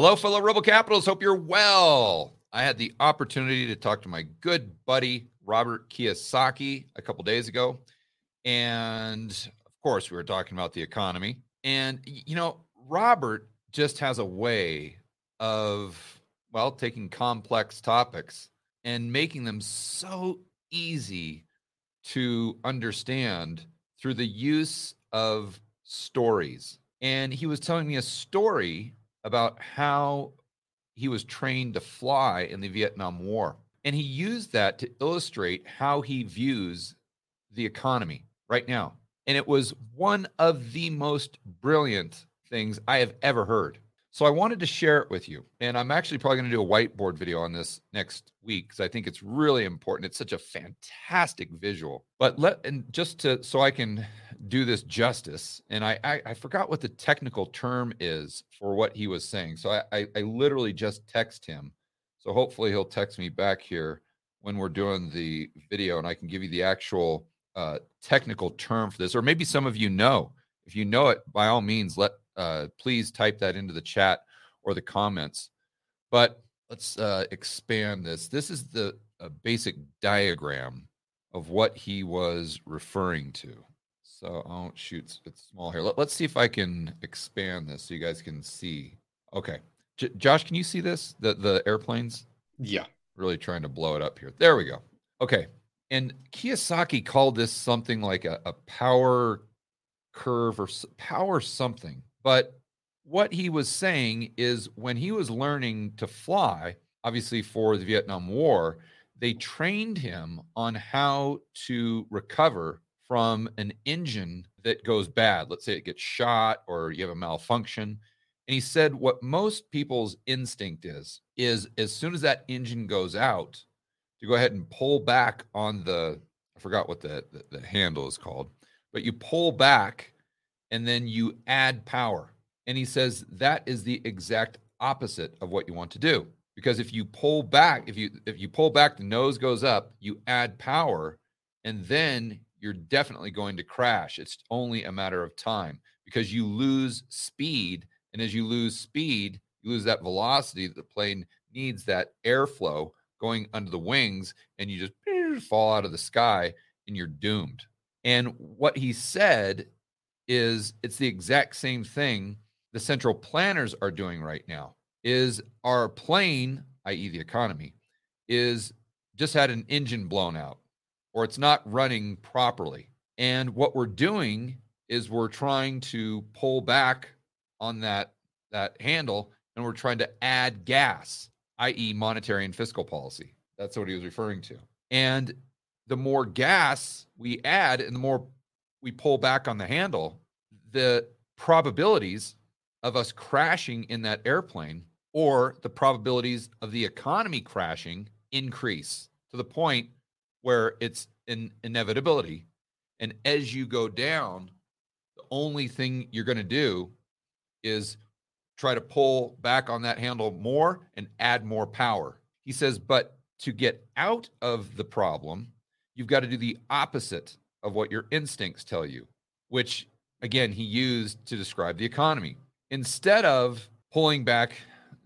Hello, fellow Rebel Capitals. Hope you're well. I had the opportunity to talk to my good buddy Robert Kiyosaki a couple days ago. And of course, we were talking about the economy. And, you know, Robert just has a way of, well, taking complex topics and making them so easy to understand through the use of stories. And he was telling me a story about how he was trained to fly in the Vietnam War. And he used that to illustrate how he views the economy right now. And it was one of the most brilliant things I have ever heard. So I wanted to share it with you. And I'm actually probably going to do a whiteboard video on this next week because I think it's really important. It's such a fantastic visual. But let and just to so I can do this justice, and I I, I forgot what the technical term is for what he was saying. So I, I I literally just text him. So hopefully he'll text me back here when we're doing the video and I can give you the actual uh, technical term for this, or maybe some of you know. If you know it, by all means, let uh, please type that into the chat or the comments. But let's uh, expand this. This is the basic diagram of what he was referring to. So, oh, shoot, it's small here. Let, us see if I can expand this so you guys can see. Okay. J- Josh, can you see this? The, the airplanes? Yeah. Really trying to blow it up here. There we go. Okay. And Kiyosaki called this something like a, a power curve or power something. But what he was saying is when he was learning to fly, obviously for the Vietnam War, they trained him on how to recover from an engine that goes bad. Let's say it gets shot or you have a malfunction. And he said what most people's instinct is is as soon as that engine goes out, to go ahead and pull back on the I forgot what the, the, the handle is called, but you pull back and then you add power. And he says that is the exact opposite of what you want to do. Because if you pull back, if you if you pull back, the nose goes up, you add power, and then you're definitely going to crash. It's only a matter of time because you lose speed. And as you lose speed, you lose that velocity that the plane needs that airflow going under the wings, and you just fall out of the sky and you're doomed. And what he said is it's the exact same thing the central planners are doing right now. Is our plane i.e the economy is just had an engine blown out or it's not running properly. And what we're doing is we're trying to pull back on that that handle and we're trying to add gas i.e monetary and fiscal policy. That's what he was referring to. And the more gas we add and the more we pull back on the handle, the probabilities of us crashing in that airplane or the probabilities of the economy crashing increase to the point where it's an inevitability. And as you go down, the only thing you're going to do is try to pull back on that handle more and add more power. He says, but to get out of the problem, you've got to do the opposite of what your instincts tell you, which again he used to describe the economy. Instead of pulling back,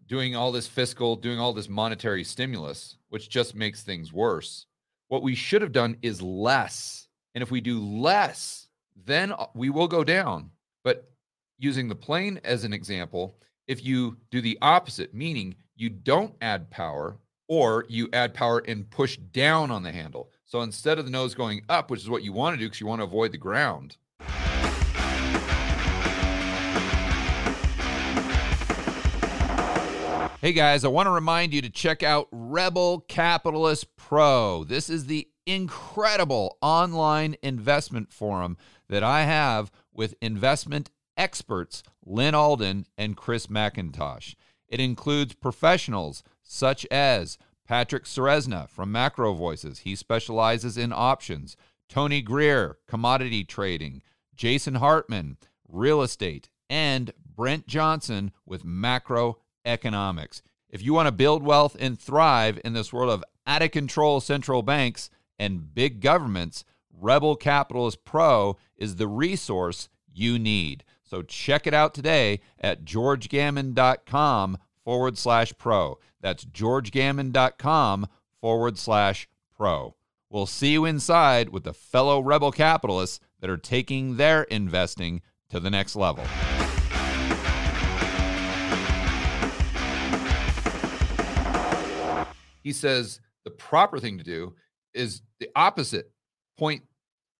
doing all this fiscal, doing all this monetary stimulus, which just makes things worse, what we should have done is less. And if we do less, then uh, we will go down. But using the plane as an example, if you do the opposite, meaning you don't add power or you add power and push down on the handle. So instead of the nose going up, which is what you want to do because you want to avoid the ground, Hey guys, I want to remind you to check out Rebel Capitalist Pro. This is the incredible online investment forum that I have with investment experts Lyn Alden and Chris MacIntosh. It includes professionals such as Patrick Ceresna from Macro Voices. He specializes in options. Tony Greer, commodity trading. Jason Hartman, real estate. And Brent Johnson with macroeconomics. If you want to build wealth and thrive in this world of out of control central banks and big governments, Rebel Capitalist Pro is the resource you need. So check it out today at georgegammon.com forward slash pro. That's georgegammon.com forward slash pro. We'll see you inside with the fellow rebel capitalists that are taking their investing to the next level. He says the proper thing to do is the opposite point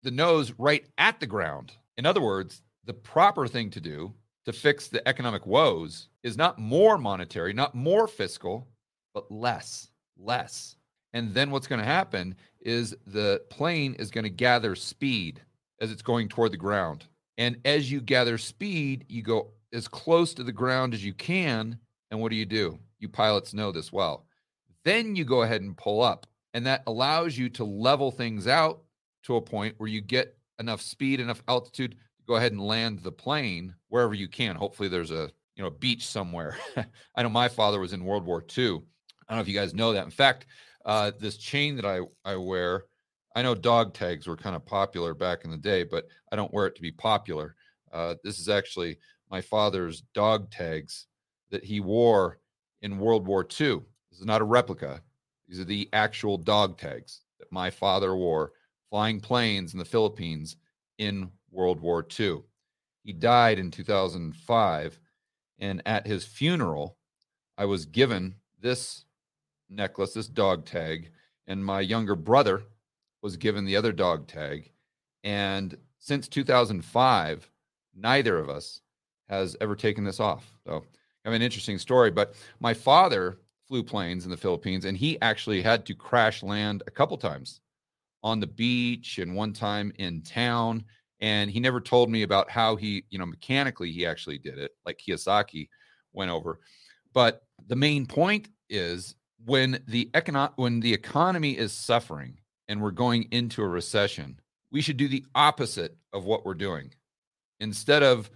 the nose right at the ground. In other words, the proper thing to do to fix the economic woes is not more monetary, not more fiscal, but less, less. And then what's going to happen is the plane is going to gather speed as it's going toward the ground. And as you gather speed, you go as close to the ground as you can. And what do you do? You pilots know this well. Then you go ahead and pull up. And that allows you to level things out to a point where you get enough speed, enough altitude go ahead and land the plane wherever you can. Hopefully, there's a you know beach somewhere. I know my father was in World War II. I don't know if you guys know that. In fact, uh, this chain that I I wear, I know dog tags were kind of popular back in the day, but I don't wear it to be popular. Uh, this is actually my father's dog tags that he wore in World War II. This is not a replica. These are the actual dog tags that my father wore flying planes in the Philippines in World War II. He died in 2005. And at his funeral, I was given this necklace, this dog tag, and my younger brother was given the other dog tag. And since 2005, neither of us has ever taken this off. So, I have an interesting story. But my father flew planes in the Philippines, and he actually had to crash land a couple times on the beach and one time in town. And he never told me about how he, you know, mechanically he actually did it, like Kiyosaki went over. But the main point is when the econo- when the economy is suffering and we're going into a recession, we should do the opposite of what we're doing. Instead of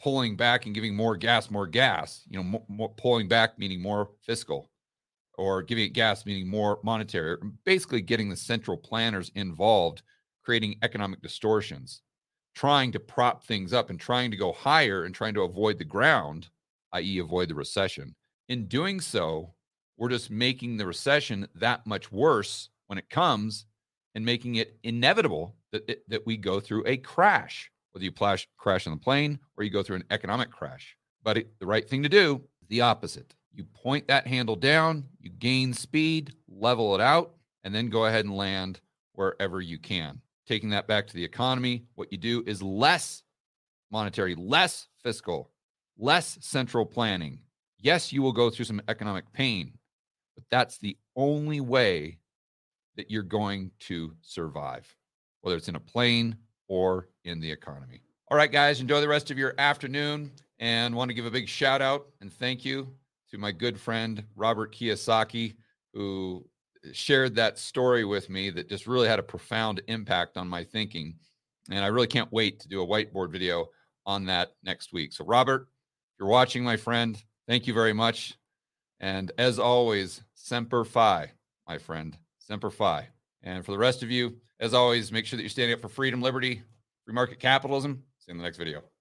pulling back and giving more gas, more gas, you know, more, more pulling back meaning more fiscal or giving it gas, meaning more monetary, basically getting the central planners involved, creating economic distortions, trying to prop things up and trying to go higher and trying to avoid the ground, i.e., avoid the recession. In doing so, we're just making the recession that much worse when it comes and making it inevitable that, that we go through a crash, whether you plash, crash on the plane or you go through an economic crash. But it, the right thing to do, is the opposite you point that handle down, you gain speed, level it out, and then go ahead and land wherever you can. Taking that back to the economy, what you do is less monetary, less fiscal, less central planning. Yes, you will go through some economic pain, but that's the only way that you're going to survive, whether it's in a plane or in the economy. All right, guys, enjoy the rest of your afternoon and want to give a big shout out and thank you to my good friend Robert Kiyosaki, who shared that story with me that just really had a profound impact on my thinking. And I really can't wait to do a whiteboard video on that next week. So, Robert, if you're watching, my friend, thank you very much. And as always, Semper Fi, my friend, Semper Fi. And for the rest of you, as always, make sure that you're standing up for freedom, liberty, free market capitalism. See you in the next video.